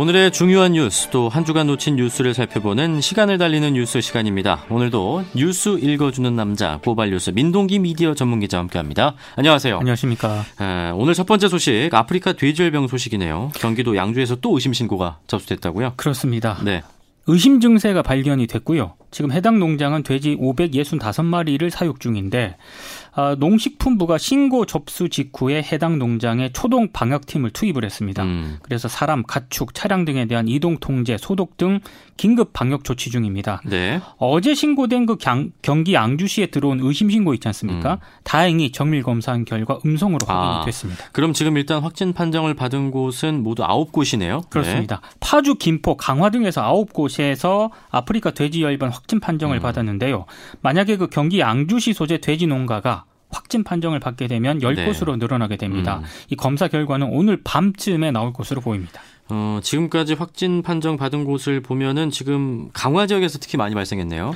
오늘의 중요한 뉴스 또 한 주간 놓친 뉴스를 살펴보는 시간을 달리는 뉴스 시간입니다. 오늘도 뉴스 읽어주는 남자 고발 뉴스 민동기 미디어 전문기자와 함께합니다. 안녕하세요. 안녕하십니까. 에, 오늘 첫 번째 소식 아프리카 돼지열병 소식이네요. 경기도 양주에서 또 의심 신고가 접수됐다고요? 그렇습니다. 네. 의심 증세가 발견이 됐고요. 지금 해당 농장은 돼지 565마리를 사육 중인데 아, 농식품부가 신고 접수 직후에 해당 농장에 초동 방역팀을 투입을 했습니다. 음. 그래서 사람, 가축, 차량 등에 대한 이동 통제, 소독 등 긴급 방역 조치 중입니다. 네. 어제 신고된 그 경, 경기 양주시에 들어온 의심 신고 있지 않습니까? 음. 다행히 정밀 검사한 결과 음성으로 확인이 아, 됐습니다. 그럼 지금 일단 확진 판정을 받은 곳은 모두 9곳이네요. 그렇습니다. 네. 파주, 김포, 강화 등에서 9곳에서 아프리카 돼지열병 확진 판정을 음. 받았는데요. 만약에 그 경기 양주시 소재 돼지 농가가 확진 판정을 받게 되면 10곳으로 네. 늘어나게 됩니다. 음. 이 검사 결과는 오늘 밤쯤에 나올 것으로 보입니다. 어, 지금까지 확진 판정 받은 곳을 보면은 지금 강화 지역에서 특히 많이 발생했네요.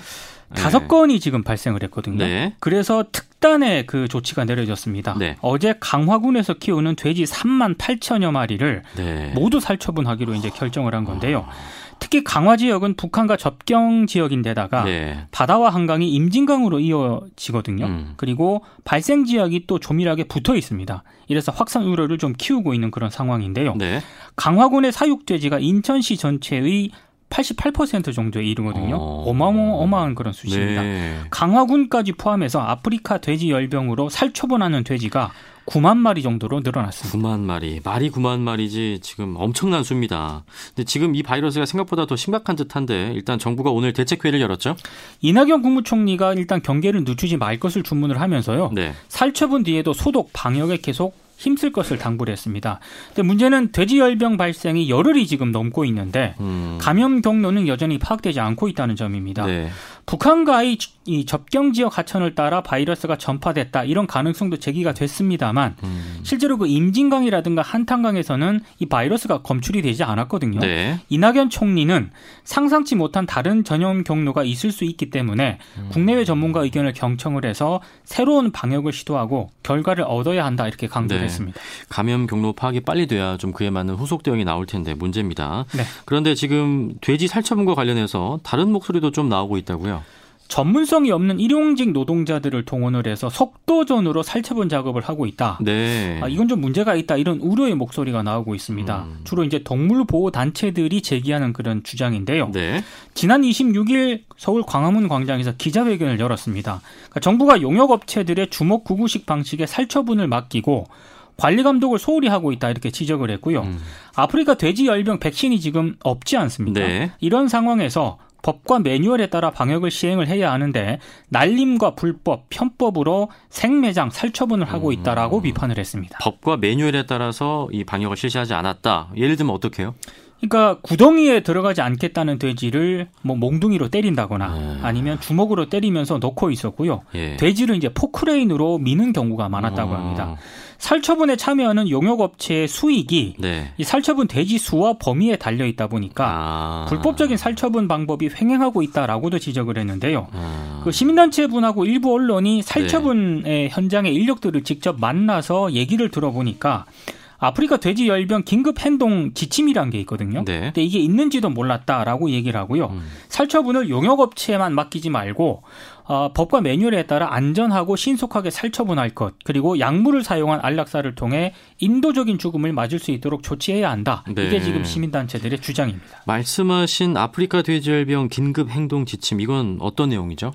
다섯 네. 건이 지금 발생을 했거든요. 네. 그래서 특단의 그 조치가 내려졌습니다. 네. 어제 강화군에서 키우는 돼지 3만 8천여 마리를 네. 모두 살처분하기로 이제 결정을 한 건데요. 아. 특히 강화 지역은 북한과 접경 지역인데다가 네. 바다와 한강이 임진강으로 이어지거든요. 음. 그리고 발생 지역이 또 조밀하게 붙어 있습니다. 이래서 확산 우려를 좀 키우고 있는 그런 상황인데요. 네. 강화군의 사육돼지가 인천시 전체의 88% 정도에 이르거든요. 어... 어마어마한 그런 수치입니다. 네. 강화군까지 포함해서 아프리카 돼지 열병으로 살처분하는 돼지가 9만 마리 정도로 늘어났습니다. 9만 마리. 말이 9만 마리지 지금 엄청난 수입니다. 근데 지금 이 바이러스가 생각보다 더 심각한 듯한데 일단 정부가 오늘 대책회의를 열었죠. 이낙연 국무총리가 일단 경계를 늦추지 말 것을 주문을 하면서요. 네. 살처분 뒤에도 소독 방역에 계속 힘쓸 것을 당부를 했습니다. 근데 문제는 돼지 열병 발생이 열흘이 지금 넘고 있는데 음. 감염 경로는 여전히 파악되지 않고 있다는 점입니다. 네. 북한과의 이 접경 지역 하천을 따라 바이러스가 전파됐다 이런 가능성도 제기가 됐습니다만 음. 실제로 그 임진강이라든가 한탄강에서는 이 바이러스가 검출이 되지 않았거든요. 네. 이낙연 총리는 상상치 못한 다른 전염 경로가 있을 수 있기 때문에 음. 국내외 전문가 의견을 경청을 해서 새로운 방역을 시도하고 결과를 얻어야 한다 이렇게 강조를 네. 했습니다. 감염 경로 파악이 빨리 돼야 좀 그에 맞는 후속 대응이 나올 텐데 문제입니다. 네. 그런데 지금 돼지 살처분과 관련해서 다른 목소리도 좀 나오고 있다고요. 전문성이 없는 일용직 노동자들을 동원을 해서 속도전으로 살처분 작업을 하고 있다. 네. 아, 이건 좀 문제가 있다. 이런 우려의 목소리가 나오고 있습니다. 음. 주로 이제 동물 보호 단체들이 제기하는 그런 주장인데요. 네. 지난 26일 서울 광화문 광장에서 기자회견을 열었습니다. 그러니까 정부가 용역 업체들의 주먹 구구식 방식의 살처분을 맡기고 관리 감독을 소홀히 하고 있다 이렇게 지적을 했고요. 음. 아프리카 돼지 열병 백신이 지금 없지 않습니까? 네. 이런 상황에서 법과 매뉴얼에 따라 방역을 시행을 해야 하는데 날림과 불법, 편법으로 생매장 살처분을 하고 있다라고 음. 비판을 했습니다. 법과 매뉴얼에 따라서 이 방역을 실시하지 않았다. 예를 들면 어떻게요? 그러니까 구덩이에 들어가지 않겠다는 돼지를 뭐 몽둥이로 때린다거나 음. 아니면 주먹으로 때리면서 넣고 있었고요. 예. 돼지를 이제 포크레인으로 미는 경우가 많았다고 어. 합니다. 살처분에 참여하는 용역업체의 수익이 네. 이 살처분 대지 수와 범위에 달려 있다 보니까 아. 불법적인 살처분 방법이 횡행하고 있다라고도 지적을 했는데요. 아. 그 시민단체분하고 일부 언론이 살처분의 네. 현장의 인력들을 직접 만나서 얘기를 들어보니까 아프리카 돼지 열병 긴급 행동 지침이란 게 있거든요. 네. 근데 이게 있는지도 몰랐다라고 얘기를 하고요. 음. 살처분을 용역업체에만 맡기지 말고 어, 법과 매뉴얼에 따라 안전하고 신속하게 살처분할 것 그리고 약물을 사용한 안락사를 통해 인도적인 죽음을 맞을 수 있도록 조치해야 한다. 네. 이게 지금 시민단체들의 주장입니다. 말씀하신 아프리카 돼지열병 긴급 행동 지침 이건 어떤 내용이죠?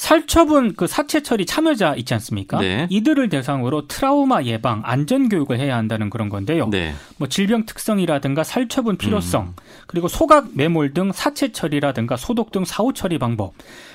살처분 그 사체 처리 참여자 있지 않습니까? 네. 이들을 대상으로 트라우마 예방, 안전 교육을 해야 한다는 그런 건데요. 네. 뭐 질병 특성이라든가 살처분 필요성, 음. 그리고 소각 매몰 등 사체 처리라든가 소독 등 사후 처리 방법,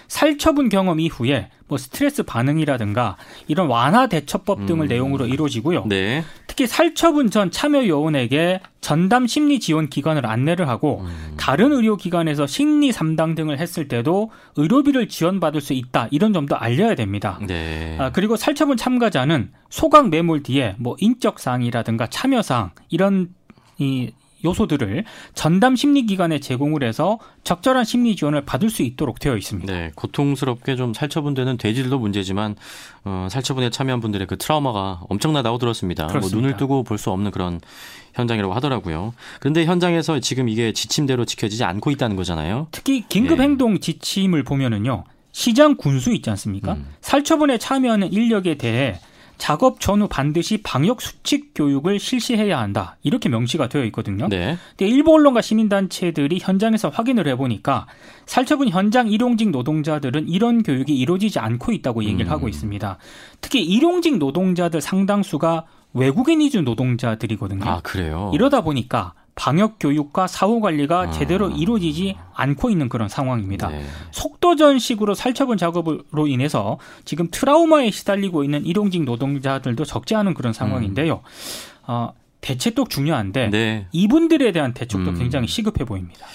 살처분 경험 이후에 뭐 스트레스 반응이라든가 이런 완화 대처법 등을 음. 내용으로 이루어지고요. 네. 특히 살처분 전 참여 요원에게 전담 심리 지원 기관을 안내를 하고 음. 다른 의료 기관에서 심리 상담 등을 했을 때도 의료비를 지원받을 수 있다 이런 점도 알려야 됩니다. 네. 아, 그리고 살처분 참가자는 소각 매몰 뒤에 뭐 인적 사항이라든가 참여 사항 이런 이 요소들을 전담 심리기관에 제공을 해서 적절한 심리 지원을 받을 수 있도록 되어 있습니다. 네, 고통스럽게 좀 살처분되는 돼지들도 문제지만 어, 살처분에 참여한 분들의 그 트라우마가 엄청나다고 들었습니다. 뭐 눈을 뜨고 볼 수 없는 그런 현장이라고 하더라고요. 그런데 현장에서 지금 이게 지침대로 지켜지지 않고 있다는 거잖아요. 특히 긴급행동 예. 지침을 보면은요. 시장 군수 있지 않습니까? 음. 살처분에 참여하는 인력에 대해 작업 전후 반드시 방역 수칙 교육을 실시해야 한다. 이렇게 명시가 되어 있거든요. 네. 근데 일부 언론과 시민단체들이 현장에서 확인을 해보니까 살처분 현장 일용직 노동자들은 이런 교육이 이루어지지 않고 있다고 얘기를 음. 하고 있습니다. 특히 일용직 노동자들 상당수가 외국인 이주 노동자들이거든요. 아, 그래요? 이러다 보니까 방역 교육과 사후 관리가 아. 제대로 이루어지지 않고 있는 그런 상황입니다. 네. 속도전식으로 살처분 작업으로 인해서 지금 트라우마에 시달리고 있는 일용직 노동자들도 적지 않은 그런 상황인데요. 음. 어, 대책도 중요한데 네. 이분들에 대한 대책도 음. 굉장히 시급해 보입니다.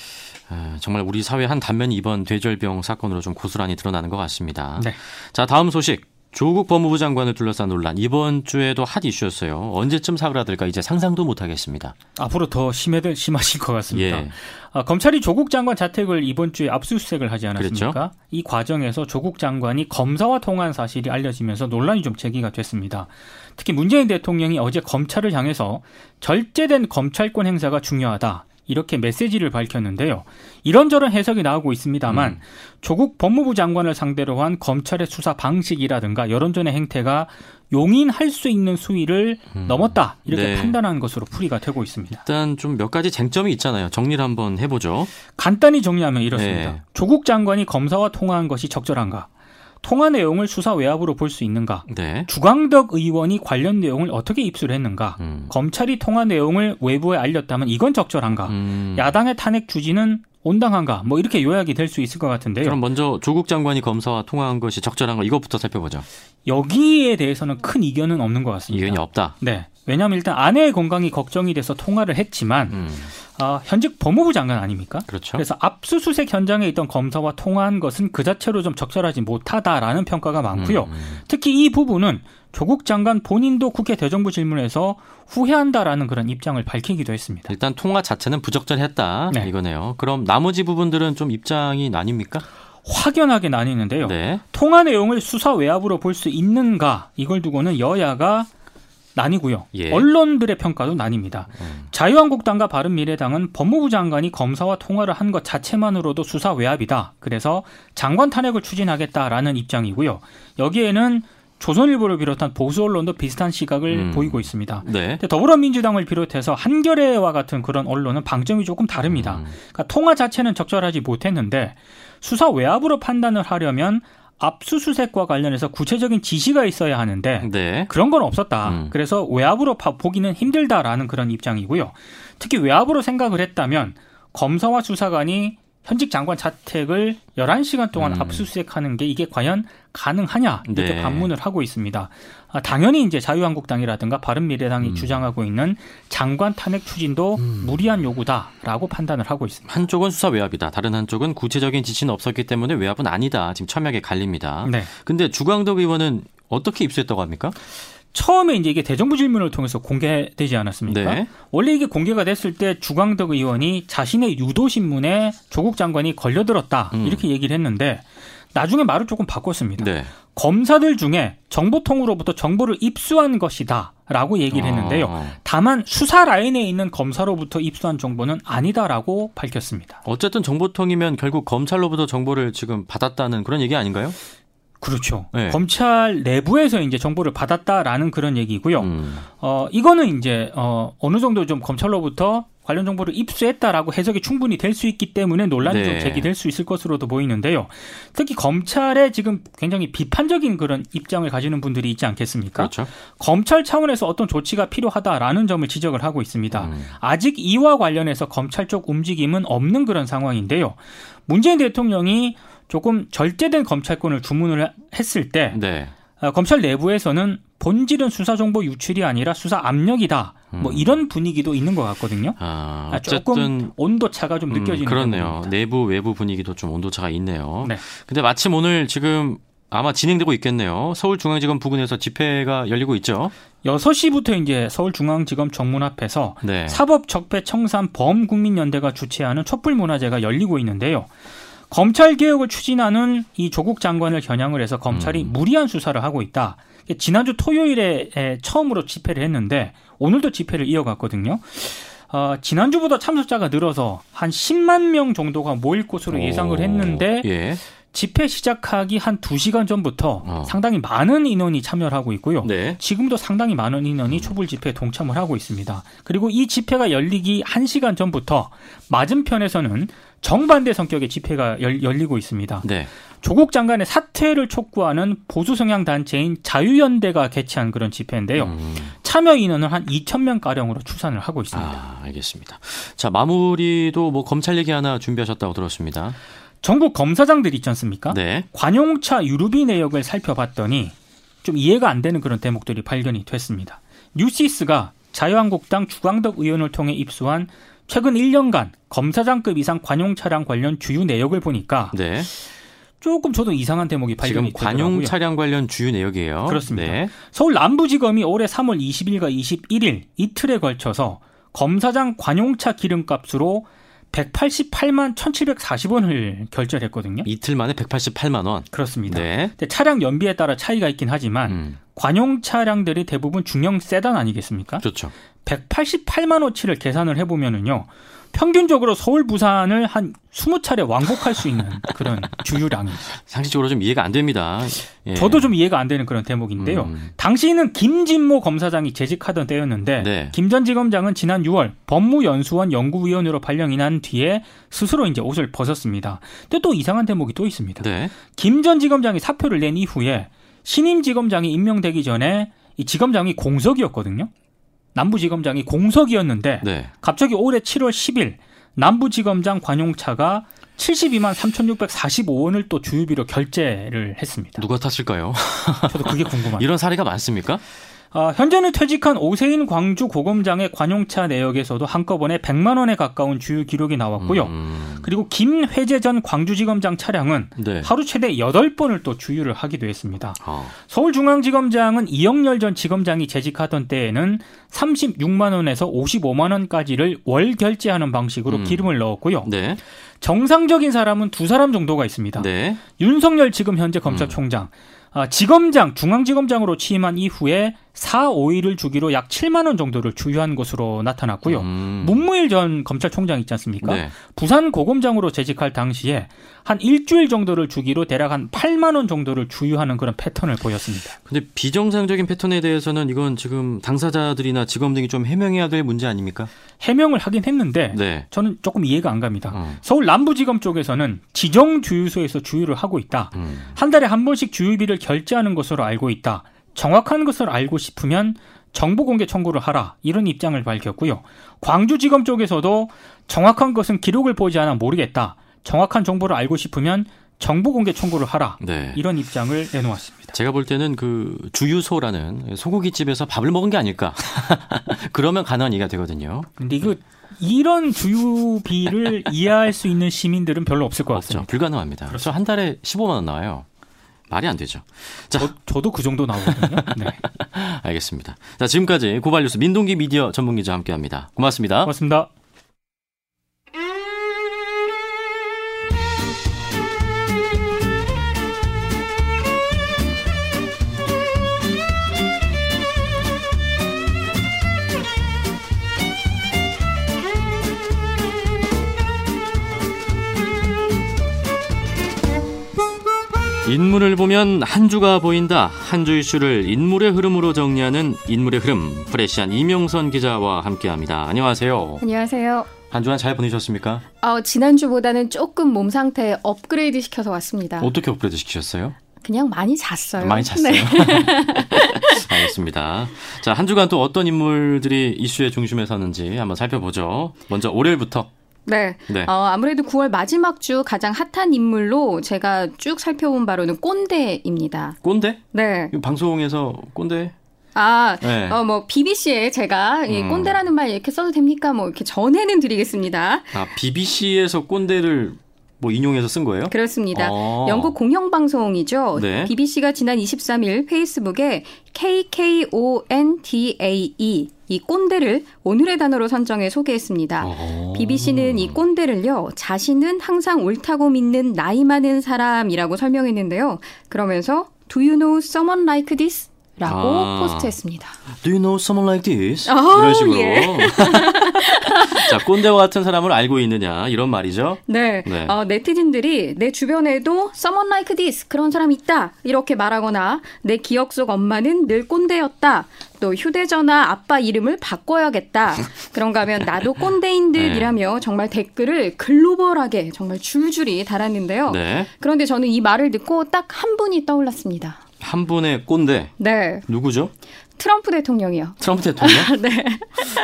아, 정말 우리 사회 한 단면이 이번 뇌절병 사건으로 좀 고스란히 드러나는 것 같습니다. 네. 자, 다음 소식. 조국 법무부 장관을 둘러싼 논란 이번 주에도 핫 이슈였어요. 언제쯤 사그라들까 이제 상상도 못하겠습니다. 앞으로 더 심해들 심하실 것 같습니다. 예. 아, 검찰이 조국 장관 자택을 이번 주에 압수수색을 하지 않았습니까? 그렇죠? 이 과정에서 조국 장관이 검사와 통한 사실이 알려지면서 논란이 좀 제기가 됐습니다. 특히 문재인 대통령이 어제 검찰을 향해서 절제된 검찰권 행사가 중요하다. 이렇게 메시지를 밝혔는데요. 이런저런 해석이 나오고 있습니다만 음. 조국 법무부 장관을 상대로 한 검찰의 수사 방식이라든가 여론전의 행태가 용인할 수 있는 수위를 음. 넘었다 이렇게 네. 판단한 것으로 풀이가 되고 있습니다. 일단 좀 몇 가지 쟁점이 있잖아요. 정리를 한번 해보죠. 간단히 정리하면 이렇습니다. 네. 조국 장관이 검사와 통화한 것이 적절한가? 통화 내용을 수사 외압으로 볼 수 있는가? 네. 주광덕 의원이 관련 내용을 어떻게 입수를 했는가? 음. 검찰이 통화 내용을 외부에 알렸다면 이건 적절한가? 음. 야당의 탄핵 주지는 온당한가? 뭐 이렇게 요약이 될 수 있을 것 같은데요. 그럼 먼저 조국 장관이 검사와 통화한 것이 적절한가? 이것부터 살펴보죠. 여기에 대해서는 큰 이견은 없는 것 같습니다. 이견이 없다. 네. 왜냐하면 일단 아내의 건강이 걱정이 돼서 통화를 했지만 음. 어, 현직 법무부 장관 아닙니까? 그렇죠. 그래서 압수수색 현장에 있던 검사와 통화한 것은 그 자체로 좀 적절하지 못하다라는 평가가 많고요. 음. 음. 특히 이 부분은 조국 장관 본인도 국회 대정부 질문에서 후회한다라는 그런 입장을 밝히기도 했습니다. 일단 통화 자체는 부적절했다 네. 이거네요. 그럼 나머지 부분들은 좀 입장이 나뉩니까? 확연하게 나뉘는데요. 네. 통화 내용을 수사 외압으로 볼 수 있는가 이걸 두고는 여야가 나뉘고요. 예. 언론들의 평가도 나뉩니다. 음. 자유한국당과 바른미래당은 법무부 장관이 검사와 통화를 한 것 자체만으로도 수사 외압이다. 그래서 장관 탄핵을 추진하겠다라는 입장이고요. 여기에는 조선일보를 비롯한 보수 언론도 비슷한 시각을 음. 보이고 있습니다. 네. 더불어민주당을 비롯해서 한겨레와 같은 그런 언론은 방점이 조금 다릅니다. 음. 그러니까 통화 자체는 적절하지 못했는데 수사 외압으로 판단을 하려면 압수수색과 관련해서 구체적인 지시가 있어야 하는데 네. 그런 건 없었다. 음. 그래서 외압으로 보기는 힘들다라는 그런 입장이고요. 특히 외압으로 생각을 했다면 검사와 수사관이 현직 장관 자택을 11시간 동안 음. 압수수색하는 게 이게 과연 가능하냐 이렇게 네. 반문을 하고 있습니다. 아, 당연히 이제 자유한국당이라든가 바른미래당이 음. 주장하고 있는 장관 탄핵 추진도 음. 무리한 요구다라고 판단을 하고 있습니다. 한쪽은 수사 외압이다. 다른 한쪽은 구체적인 지시는 없었기 때문에 외압은 아니다. 지금 첨예하게 갈립니다. 네. 근데 주광덕 의원은 어떻게 입수했다고 합니까? 처음에 이제 이게 대정부 질문을 통해서 공개되지 않았습니까? 네. 원래 이게 공개가 됐을 때 주광덕 의원이 자신의 유도 신문에 조국 장관이 걸려들었다 음. 이렇게 얘기를 했는데 나중에 말을 조금 바꿨습니다. 네. 검사들 중에 정보통으로부터 정보를 입수한 것이다 라고 얘기를 했는데요. 아. 다만 수사 라인에 있는 검사로부터 입수한 정보는 아니다라고 밝혔습니다. 어쨌든 정보통이면 결국 검찰로부터 정보를 지금 받았다는 그런 얘기 아닌가요? 그렇죠. 네. 검찰 내부에서 이제 정보를 받았다라는 그런 얘기고요. 음. 어, 이거는 이제 어, 어느 정도 좀 검찰로부터 관련 정보를 입수했다라고 해석이 충분히 될 수 있기 때문에 논란이 네. 좀 제기될 수 있을 것으로도 보이는데요. 특히 검찰에 지금 굉장히 비판적인 그런 입장을 가지는 분들이 있지 않겠습니까? 그렇죠. 검찰 차원에서 어떤 조치가 필요하다라는 점을 지적을 하고 있습니다. 음. 아직 이와 관련해서 검찰 쪽 움직임은 없는 그런 상황인데요. 문재인 대통령이 조금 절제된 검찰권을 주문을 했을 때 네. 어, 검찰 내부에서는 본질은 수사 정보 유출이 아니라 수사 압력이다. 뭐 음. 뭐 이런 분위기도 있는 것 같거든요. 아, 아 조금 온도 차가 좀 느껴지는 음, 그렇네요. 내부 외부 분위기도 좀 온도 차가 있네요. 네. 근데 마침 오늘 지금 아마 진행되고 있겠네요. 서울중앙지검 부근에서 집회가 열리고 있죠. 6시부터 이제 서울중앙지검 정문 앞에서 네. 사법적폐청산 범국민연대가 주최하는 촛불문화제가 열리고 있는데요. 검찰 개혁을 추진하는 이 조국 장관을 겨냥을 해서 검찰이 음. 무리한 수사를 하고 있다. 지난주 토요일에 처음으로 집회를 했는데 오늘도 집회를 이어갔거든요. 어, 지난주보다 참석자가 늘어서 한 10만 명 정도가 모일 것으로 예상을 했는데 예. 집회 시작하기 한 2시간 전부터 어. 상당히 많은 인원이 참여를 하고 있고요. 네. 지금도 상당히 많은 인원이 촛불 집회에 동참을 하고 있습니다. 그리고 이 집회가 열리기 1시간 전부터 맞은편에서는 정반대 성격의 집회가 열, 리고 있습니다. 네. 조국 장관의 사퇴를 촉구하는 보수 성향 단체인 자유연대가 개최한 그런 집회인데요. 음. 참여 인원은 한 2천 명 가량으로 추산을 하고 있습니다. 아, 알겠습니다. 자 마무리도 뭐 검찰 얘기 하나 준비하셨다고 들었습니다. 전국 검사장들 있지 않습니까? 네. 관용차 유류비 내역을 살펴봤더니 좀 이해가 안 되는 그런 대목들이 발견이 됐습니다. 뉴시스가 자유한국당 주광덕 의원을 통해 입수한 최근 1년간 검사장급 이상 관용 차량 관련 주요 내역을 보니까 네. 조금 저도 이상한 대목이 발견이 지금 관용 되더라고요. 차량 관련 주요 내역이에요. 그렇습니다. 네. 서울 남부지검이 올해 3월 20일과 21일 이틀에 걸쳐서 검사장 관용차 기름값으로 188만 1,740원을 결제를 했거든요. 이틀 만에 188만 원. 그렇습니다. 네. 차량 연비에 따라 차이가 있긴 하지만 음. 관용 차량들이 대부분 중형 세단 아니겠습니까? 그렇죠. 188만 원치를 계산을 해보면은요. 평균적으로 서울 부산을 한 20차례 왕복할 수 있는 그런 주유량입니다. 상식적으로 좀 이해가 안 됩니다. 예. 저도 좀 이해가 안 되는 그런 대목인데요. 음. 당시는 김진모 검사장이 재직하던 때였는데 네. 김전 지검장은 지난 6월 법무연수원 연구위원으로 발령이 난 뒤에 스스로 이제 옷을 벗었습니다. 근데 또 이상한 대목이 또 있습니다. 네. 김전 지검장이 사표를 낸 이후에 신임 지검장이 임명되기 전에 이 지검장이 공석이었거든요. 남부지검장이 공석이었는데 네. 갑자기 올해 7월 10일 남부지검장 관용차가 72만 3,645원을 또 주유비로 결제를 했습니다. 누가 탔을까요? 저도 그게 궁금합니다. 이런 사례가 많습니까? 어, 현재는 퇴직한 오세인 광주 고검장의 관용차 내역에서도 한꺼번에 100만 원에 가까운 주유 기록이 나왔고요. 음. 그리고 김회재 전 광주지검장 차량은 네. 하루 최대 8번을 또 주유를 하기도 했습니다. 어. 서울중앙지검장은 이영렬 전 지검장이 재직하던 때에는 36만 원에서 55만 원까지를 월 결제하는 방식으로 음. 기름을 넣었고요. 네. 정상적인 사람은 두 사람 정도가 있습니다. 네. 윤석열 지금 현재 검찰총장, 음. 아, 지검장, 중앙지검장으로 취임한 이후에 4, 5일을 주기로 약 7만 원 정도를 주유한 것으로 나타났고요. 음. 문무일 전 검찰총장 있지 않습니까? 네. 부산 고검장으로 재직할 당시에 한 일주일 정도를 주기로 대략 한 8만 원 정도를 주유하는 그런 패턴을 보였습니다. 근데 비정상적인 패턴에 대해서는 이건 지금 당사자들이나 직업 등이 좀 해명해야 될 문제 아닙니까? 해명을 하긴 했는데 네. 저는 조금 이해가 안 갑니다. 어. 서울 남부지검 쪽에서는 지정 주유소에서 주유를 하고 있다. 음. 한 달에 한 번씩 주유비를 결제하는 것으로 알고 있다. 정확한 것을 알고 싶으면 정보 공개 청구를 하라 이런 입장을 밝혔고요. 광주지검 쪽에서도 정확한 것은 기록을 보지 않아 모르겠다. 정확한 정보를 알고 싶으면 정보 공개 청구를 하라 네. 이런 입장을 내놓았습니다. 제가 볼 때는 그 주유소라는 소고기 집에서 밥을 먹은 게 아닐까 그러면 가능한 얘기가 되거든요. 근데 이거 이런 주유비를 이해할 수 있는 시민들은 별로 없을 것 같습니다. 불가능합니다. 그렇죠. 한 달에 15만 원 나와요. 말이 안 되죠. 자, 저, 도그 정도 나오거든요. 네. 알겠습니다. 자, 지금까지 고발뉴스 민동기 미디어 전문기자 함께합니다. 고맙습니다. 고맙습니다. 인물을 보면 한 주가 보인다. 한 주 이슈를 인물의 흐름으로 정리하는 인물의 흐름. 프레시안 이명선 기자와 함께합니다. 안녕하세요. 안녕하세요. 한 주간 잘 보내셨습니까? 어, 지난주보다는 조금 몸 상태 업그레이드 시켜서 왔습니다. 어떻게 업그레이드 시키셨어요? 그냥 많이 잤어요. 많이 잤어요. 네. 알겠습니다. 자, 한 주간 또 어떤 인물들이 이슈의 중심에 서는지 한번 살펴보죠. 먼저 월요일부터 네. 네. 어, 아무래도 9월 마지막 주 가장 핫한 인물로 제가 쭉 살펴본 바로는 꼰대입니다. 꼰대? 네. 방송에서 꼰대? 아, 네. 어, 뭐, BBC에 제가 이 음. 꼰대라는 말 이렇게 써도 됩니까? 뭐, 이렇게 전해는 드리겠습니다. 아, BBC에서 꼰대를 뭐 인용해서 쓴 거예요? 그렇습니다. 어. 영국 공영방송이죠. 네. BBC가 지난 23일 페이스북에 KKONDAE 이 꼰대를 오늘의 단어로 선정해 소개했습니다. 어. BBC는 이 꼰대를요, 자신은 항상 옳다고 믿는 나이 많은 사람이라고 설명했는데요. 그러면서 Do you know someone like this? 라고 아. 포스트했습니다. Do you know someone like this? 오, 이런 식으로. 예. 자, 꼰대와 같은 사람을 알고 있느냐 이런 말이죠. 네. 네. 어, 네티즌들이 내 주변에도 someone like this 그런 사람 있다 이렇게 말하거나 내 기억 속 엄마는 늘 꼰대였다. 또 휴대전화 아빠 이름을 바꿔야겠다. 그런가 하면 나도 꼰대인 듯이라며 네. 정말 댓글을 글로벌하게 정말 줄줄이 달았는데요. 네. 그런데 저는 이 말을 듣고 딱 한 분이 떠올랐습니다. 한 분의 꼰대. 네. 누구죠? 트럼프 대통령이요. 트럼프 대통령? 네.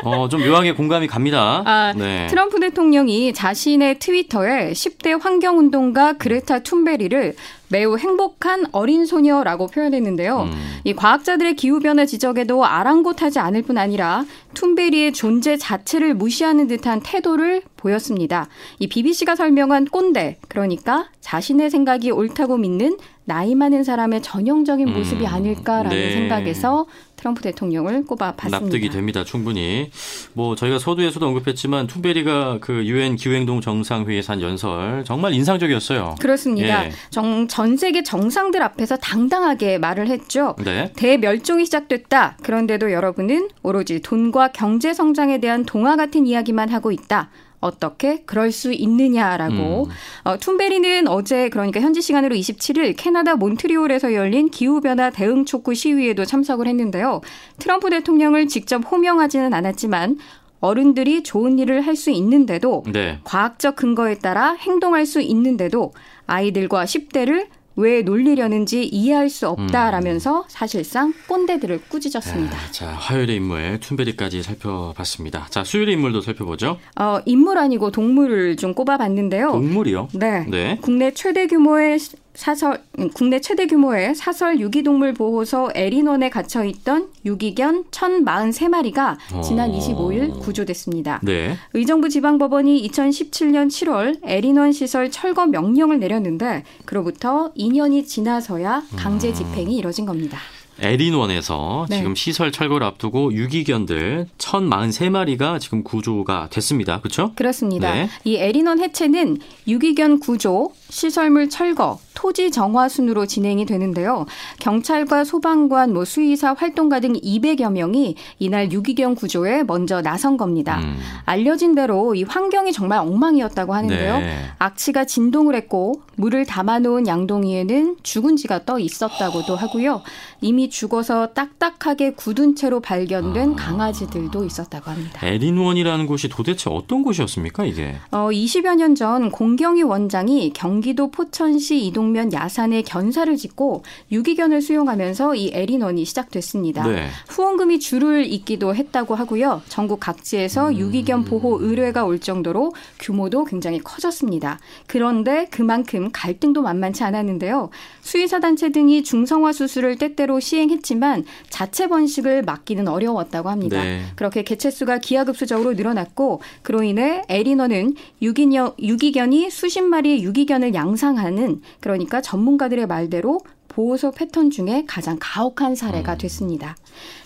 어, 좀 묘하게 공감이 갑니다. 아, 네. 트럼프 대통령이 자신의 트위터에 10대 환경운동가 그레타 툰베리를 매우 행복한 어린 소녀라고 표현했는데요. 음. 이 과학자들의 기후변화 지적에도 아랑곳하지 않을 뿐 아니라 툰베리의 존재 자체를 무시하는 듯한 태도를 보였습니다. 이 BBC가 설명한 꼰대, 그러니까 자신의 생각이 옳다고 믿는 나이 많은 사람의 전형적인 모습이 음, 아닐까라는 네. 생각에서 트럼프 대통령을 꼽아봤습니다. 납득이 됩니다. 충분히. 뭐 저희가 서두에서도 언급했지만 툰베리가 그 유엔 기후행동 정상회의에서 한 연설 정말 인상적이었어요. 그렇습니다. 예. 정, 전 세계 정상들 앞에서 당당하게 말을 했죠. 네. 대멸종이 시작됐다. 그런데도 여러분은 오로지 돈과 경제 성장에 대한 동화 같은 이야기만 하고 있다. 어떻게 그럴 수 있느냐라고 음. 어, 툰베리는 어제 그러니까 현지 시간으로 27일 캐나다 몬트리올에서 열린 기후변화 대응 촉구 시위에도 참석을 했는데요. 트럼프 대통령을 직접 호명하지는 않았지만 어른들이 좋은 일을 할 수 있는데도 네. 과학적 근거에 따라 행동할 수 있는데도 아이들과 10대를 왜 놀리려는지 이해할 수 없다라면서 음. 사실상 꼰대들을 꾸짖었습니다. 아, 자, 화요일의 인물 툰베리까지 살펴봤습니다. 자, 수요일의 인물도 살펴보죠. 어, 인물 아니고 동물을 좀 꼽아봤는데요. 동물이요? 네. 네. 국내 최대 규모의 사설 국내 최대 규모의 사설 유기동물 보호소 에리논에 갇혀 있던 유기견 1,043마리가 지난 25일 어. 구조됐습니다. 네. 의정부 지방법원이 2017년 7월 에리논 시설 철거 명령을 내렸는데 그로부터 2년이 지나서야 강제 집행이 이뤄진 겁니다. 에린원에서 네. 지금 시설 철거를 앞두고 유기견들 1,043마리가 지금 구조가 됐습니다. 그렇죠? 그렇습니다. 네. 이 에린원 해체는 유기견 구조, 시설물 철거, 토지 정화 순으로 진행이 되는데요. 경찰과 소방관, 뭐 수의사, 활동가 등 200여 명이 이날 유기견 구조에 먼저 나선 겁니다. 음. 알려진 대로 이 환경이 정말 엉망이었다고 하는데요. 네. 악취가 진동을 했고 물을 담아놓은 양동이에는 죽은 쥐가 떠 있었다고도 하고요. 이미 죽어서 딱딱하게 굳은 채로 발견된 아. 강아지들도 있었다고 합니다. 에린원이라는 곳이 도대체 어떤 곳이었습니까, 이게? 어, 20여 년 전 공경희 원장이 경 기도 포천시 이동면 야산에 견사를 짓고 유기견을 수용하면서 이 에린원이 시작됐습니다. 네. 후원금이 줄을 잇기도 했다고 하고요. 전국 각지에서 음. 유기견 보호 의뢰가 올 정도로 규모도 굉장히 커졌습니다. 그런데 그만큼 갈등도 만만치 않았는데요. 수의사 단체 등이 중성화 수술을 때때로 시행했지만 자체 번식을 막기는 어려웠다고 합니다. 네. 그렇게 개체 수가 기하급수적으로 늘어났고 그로 인해 에리너는 유기견, 유기견이 수십 마리의 유기견을 양상하는 그러니까 전문가들의 말대로 보호소 패턴 중에 가장 가혹한 사례가 음. 됐습니다.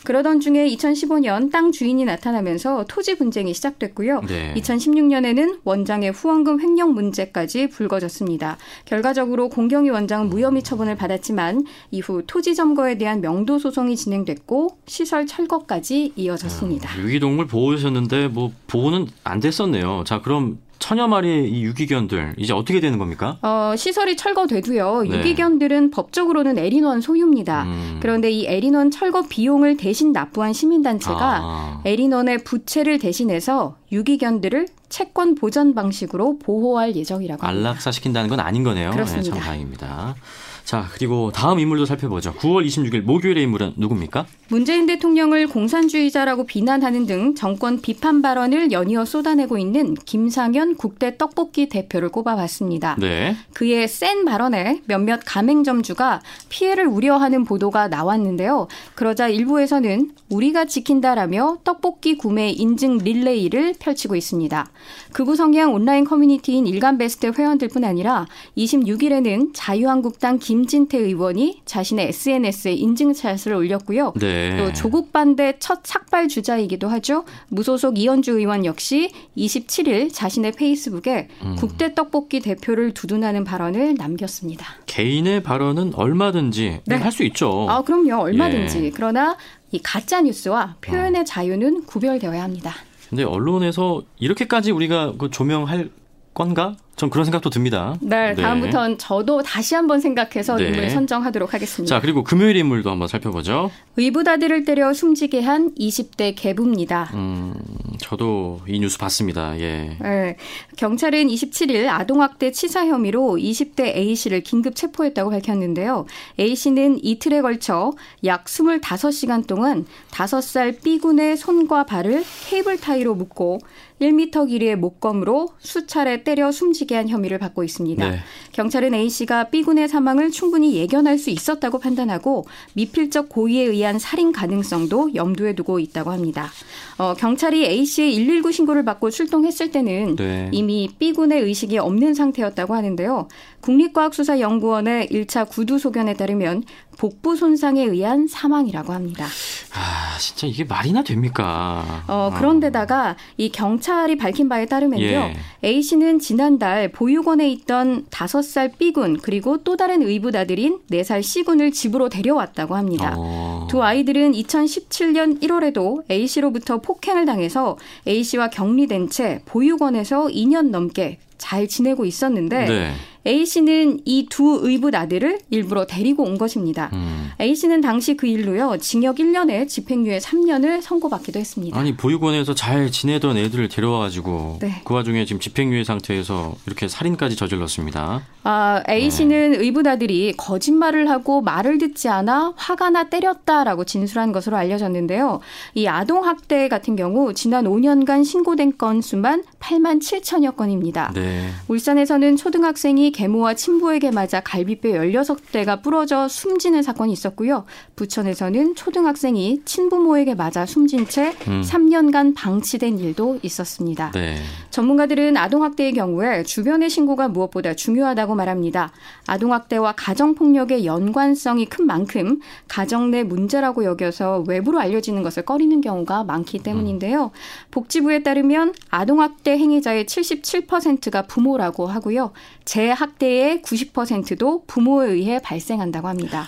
그러던 중에 2015년 땅 주인이 나타나면서 토지 분쟁이 시작됐고요. 네. 2016년에는 원장의 후원금 횡령 문제까지 불거졌습니다. 결과적으로 공경희 원장은 무혐의 처분을 받았지만 이후 토지 점거에 대한 명도 소송이 진행됐고 시설 철거까지 이어졌습니다. 아, 유기동물 보호하셨는데 뭐 보호는 안 됐었네요. 자, 그럼 천여 마리의 이 유기견들 이제 어떻게 되는 겁니까? 어, 시설이 철거돼도요. 네. 유기견들은 법적으로는 에린원 소유입니다. 음. 그런데 이 에린원 철거 비용을 대신 납부한 시민단체가 아. 에린원의 부채를 대신해서 유기견들을 채권 보전 방식으로 보호할 예정이라고 합니다. 안락사 시킨다는 건 아닌 거네요. 그렇습니다. 네, 참 다행입니다. 자, 그리고 다음 인물도 살펴보죠. 9월 26일 목요일의 인물은 누굽니까? 문재인 대통령을 공산주의자라고 비난하는 등 정권 비판 발언을 연이어 쏟아내고 있는 김상현 국대 떡볶이 대표를 꼽아봤습니다. 네. 그의 센 발언에 몇몇 가맹점주가 피해를 우려하는 보도가 나왔는데요. 그러자 일부에서는 우리가 지킨다라며 떡볶이 구매 인증 릴레이를 펼치고 있습니다. 극우 성향 온라인 커뮤니티인 일간 베스트 회원들뿐 아니라 26일에는 자유한국당 김진태 의원이 자신의 SNS에 인증샷을 올렸고요. 네. 또 조국 반대 첫 삭발 주자이기도 하죠. 무소속 이현주 의원 역시 27일 자신의 페이스북에 음. 국대 떡볶이 대표를 두둔하는 발언을 남겼습니다. 개인의 발언은 얼마든지 네. 할수 있죠. 아, 그럼요. 얼마든지. 예. 그러나 이 가짜 뉴스와 표현의 어. 자유는 구별되어야 합니다. 근데 언론에서 이렇게까지 우리가 그 조명할 건가? 전 그런 생각도 듭니다. 네, 네. 다음부터는 저도 다시 한번 생각해서 네. 인물 선정하도록 하겠습니다. 자, 그리고 금요일 인물도 한번 살펴보죠. 의붓아들을 때려 숨지게 한 20대 개부입니다. 음, 저도 이 뉴스 봤습니다. 예. 네, 경찰은 27일 아동학대 치사 혐의로 20대 A 씨를 긴급 체포했다고 밝혔는데요. A 씨는 이틀에 걸쳐 약 25시간 동안 5살 B군의 손과 발을 케이블 타이로 묶고 1미터 길이의 목검으로 수차례 때려 숨지게 한 혐의를 받고 있습니다. 네. 경찰은 A 씨가 B군의 사망을 충분히 예견할 수 있었다고 판단하고 미필적 고의에 의한 살인 가능성도 염두에 두고 있다고 합니다. 어, 경찰이 A 씨의 119 신고를 받고 출동했을 때는 네. 이미 B군의 의식이 없는 상태였다고 하는데요. 국립과학수사연구원의 1차 구두 소견에 따르면 복부 손상에 의한 사망이라고 합니다. 아, 진짜 이게 말이나 됩니까? 어, 그런데다가 이 경찰이 밝힌 바에 따르면요. 예. A 씨는 지난달 보육원에 있던 5살 B군 그리고 또 다른 의붓 아들인 4살 C군을 집으로 데려왔다고 합니다. 어. 두 아이들은 2017년 1월에도 A 씨로부터 폭행을 당해서 A 씨와 격리된 채 보육원에서 2년 넘게 잘 지내고 있었는데 네. A 씨는 이 두 의붓 아들을 일부러 데리고 온 것입니다. 음. A 씨는 당시 그 일로요 징역 1년에 집행유예 3년을 선고받기도 했습니다. 아니 보육원에서 잘 지내던 애들을 데려와가지고 네. 그 와중에 지금 집행유예 상태에서 이렇게 살인까지 저질렀습니다. 아 A 네. 씨는 네. 의붓 아들이 거짓말을 하고 말을 듣지 않아 화가 나 때렸다라고 진술한 것으로 알려졌는데요. 이 아동 학대 같은 경우 지난 5년간 신고된 건수만 8만 7천여 건입니다. 네. 울산에서는 초등학생이 계모와 친부에게 맞아 갈비뼈 16대가 부러져 숨지는 사건이 있었고요. 부천에서는 초등학생이 친부모에게 맞아 숨진 채 음. 3년간 방치된 일도 있었습니다. 네. 전문가들은 아동학대의 경우에 주변의 신고가 무엇보다 중요하다고 말합니다. 아동학대와 가정폭력의 연관성이 큰 만큼 가정 내 문제라고 여겨서 외부로 알려지는 것을 꺼리는 경우가 많기 때문인데요. 복지부에 따르면 아동학대 행위자의 77%가 부모라고 하고요. 재 학대의 90%도 부모에 의해 발생한다고 합니다.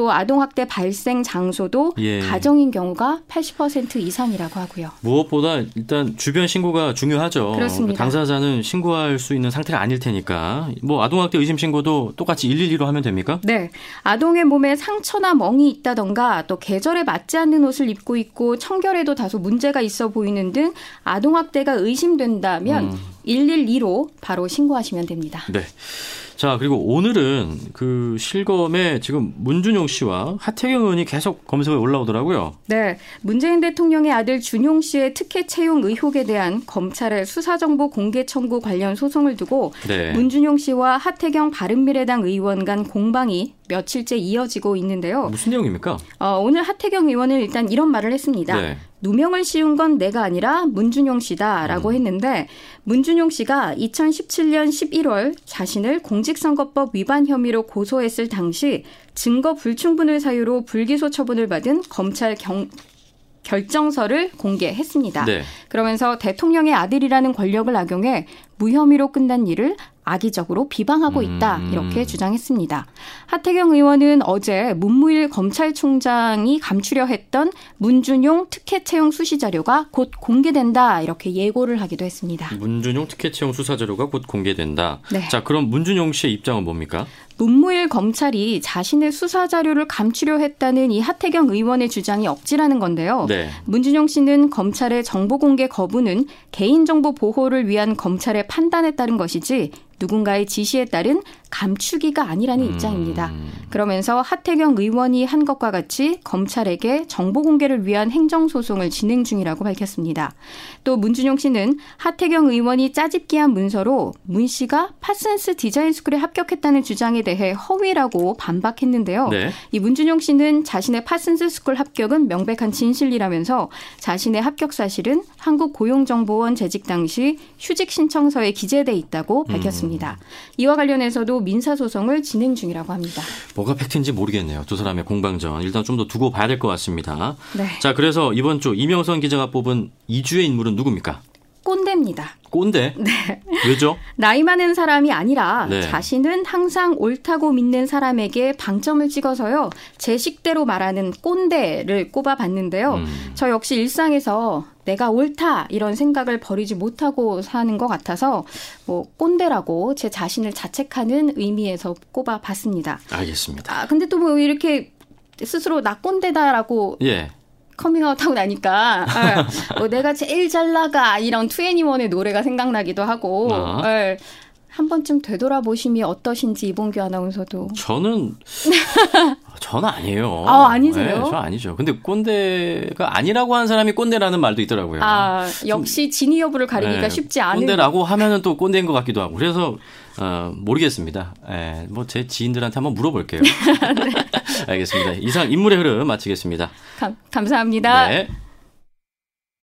또 아동학대 발생 장소도 예. 가정인 경우가 80% 이상이라고 하고요. 무엇보다 일단 주변 신고가 중요하죠. 그렇습니다. 당사자는 신고할 수 있는 상태가 아닐 테니까 뭐 아동학대 의심 신고도 똑같이 112로 하면 됩니까? 네. 아동의 몸에 상처나 멍이 있다던가 또 계절에 맞지 않는 옷을 입고 있고 청결에도 다소 문제가 있어 보이는 등 아동학대가 의심된다면 음. 112로 바로 신고하시면 됩니다. 네. 자, 그리고 오늘은 그 실검에 지금 문준용 씨와 하태경 의원이 계속 검색에 올라오더라고요. 네. 문재인 대통령의 아들 준용 씨의 특혜 채용 의혹에 대한 검찰의 수사정보 공개 청구 관련 소송을 두고 네. 문준용 씨와 하태경 바른미래당 의원 간 공방이 며칠째 이어지고 있는데요. 무슨 내용입니까? 어, 오늘 하태경 의원은 일단 이런 말을 했습니다. 네. 누명을 씌운 건 내가 아니라 문준용 씨다라고 음. 했는데 문준용 씨가 2017년 11월 자신을 공직선거법 위반 혐의로 고소했을 당시 증거 불충분을 사유로 불기소 처분을 받은 검찰 경, 결정서를 공개했습니다. 네. 그러면서 대통령의 아들이라는 권력을 악용해 무혐의로 끝난 일을 악의적으로 비방하고 있다 음. 이렇게 주장했습니다. 하태경 의원은 어제 문무일 검찰총장이 감추려 했던 문준용 특혜 채용 수시 자료가 곧 공개된다 이렇게 예고를 하기도 했습니다. 문준용 특혜 채용 수사 자료가 곧 공개된다. 네. 자 그럼 문준용 씨의 입장은 뭡니까? 문무일 검찰이 자신의 수사 자료를 감추려 했다는 이 하태경 의원의 주장이 억지라는 건데요. 네. 문준용 씨는 검찰의 정보 공개 거부는 개인정보 보호를 위한 검찰의 판단에 따른 것이지 누군가의 지시에 따른 감추기가 아니라는 음. 입장입니다. 그러면서 하태경 의원이 한 것과 같이 검찰에게 정보 공개를 위한 행정 소송을 진행 중이라고 밝혔습니다. 또 문준용 씨는 하태경 의원이 짜집기한 문서로 문 씨가 파슨스 디자인 스쿨에 합격했다는 주장에 대해 허위라고 반박했는데요. 네. 이 문준용 씨는 자신의 파슨스 스쿨 합격은 명백한 진실이라면서 자신의 합격 사실은 한국고용정보원 재직 당시 휴직 신청서에 기재돼 있다고 밝혔습니다. 음. 이와 관련해서도 민사 소송을 진행 중이라고 합니다. 뭐가 팩트인지 모르겠네요. 두 사람의 공방전 일단 좀 더 두고 봐야 될 것 같습니다. 네. 자, 그래서 이번 주 이명선 기자가 뽑은 이주의 인물은 누굽니까? 꼰대입니다. 꼰대? 네. 왜죠? 나이 많은 사람이 아니라 네. 자신은 항상 옳다고 믿는 사람에게 방점을 찍어서요. 제 식대로 말하는 꼰대를 꼽아봤는데요. 음. 저 역시 일상에서 내가 옳다 이런 생각을 버리지 못하고 사는 것 같아서 뭐 꼰대라고 제 자신을 자책하는 의미에서 꼽아봤습니다. 알겠습니다. 아 근데 또 뭐 이렇게 스스로 나 꼰대다라고 예. 커밍아웃 하고 나니까 어, 내가 제일 잘 나가 이런 투애니원의 노래가 생각나기도 하고 어. 어, 한 번쯤 되돌아보심이 어떠신지 이봉규 아나운서도 저는 저는 아니에요. 아 아니세요? 네, 저 아니죠. 근데 꼰대가 아니라고 하는 사람이 꼰대라는 말도 있더라고요. 아 역시 진위 여부를 가리기가 네, 쉽지 않은. 꼰대라고 하면은 또 꼰대인 것 같기도 하고 그래서 어, 모르겠습니다. 예, 뭐 제 지인들한테 한번 물어볼게요. 네. 알겠습니다. 이상 인물의 흐름 마치겠습니다. 감, 감사합니다. 네.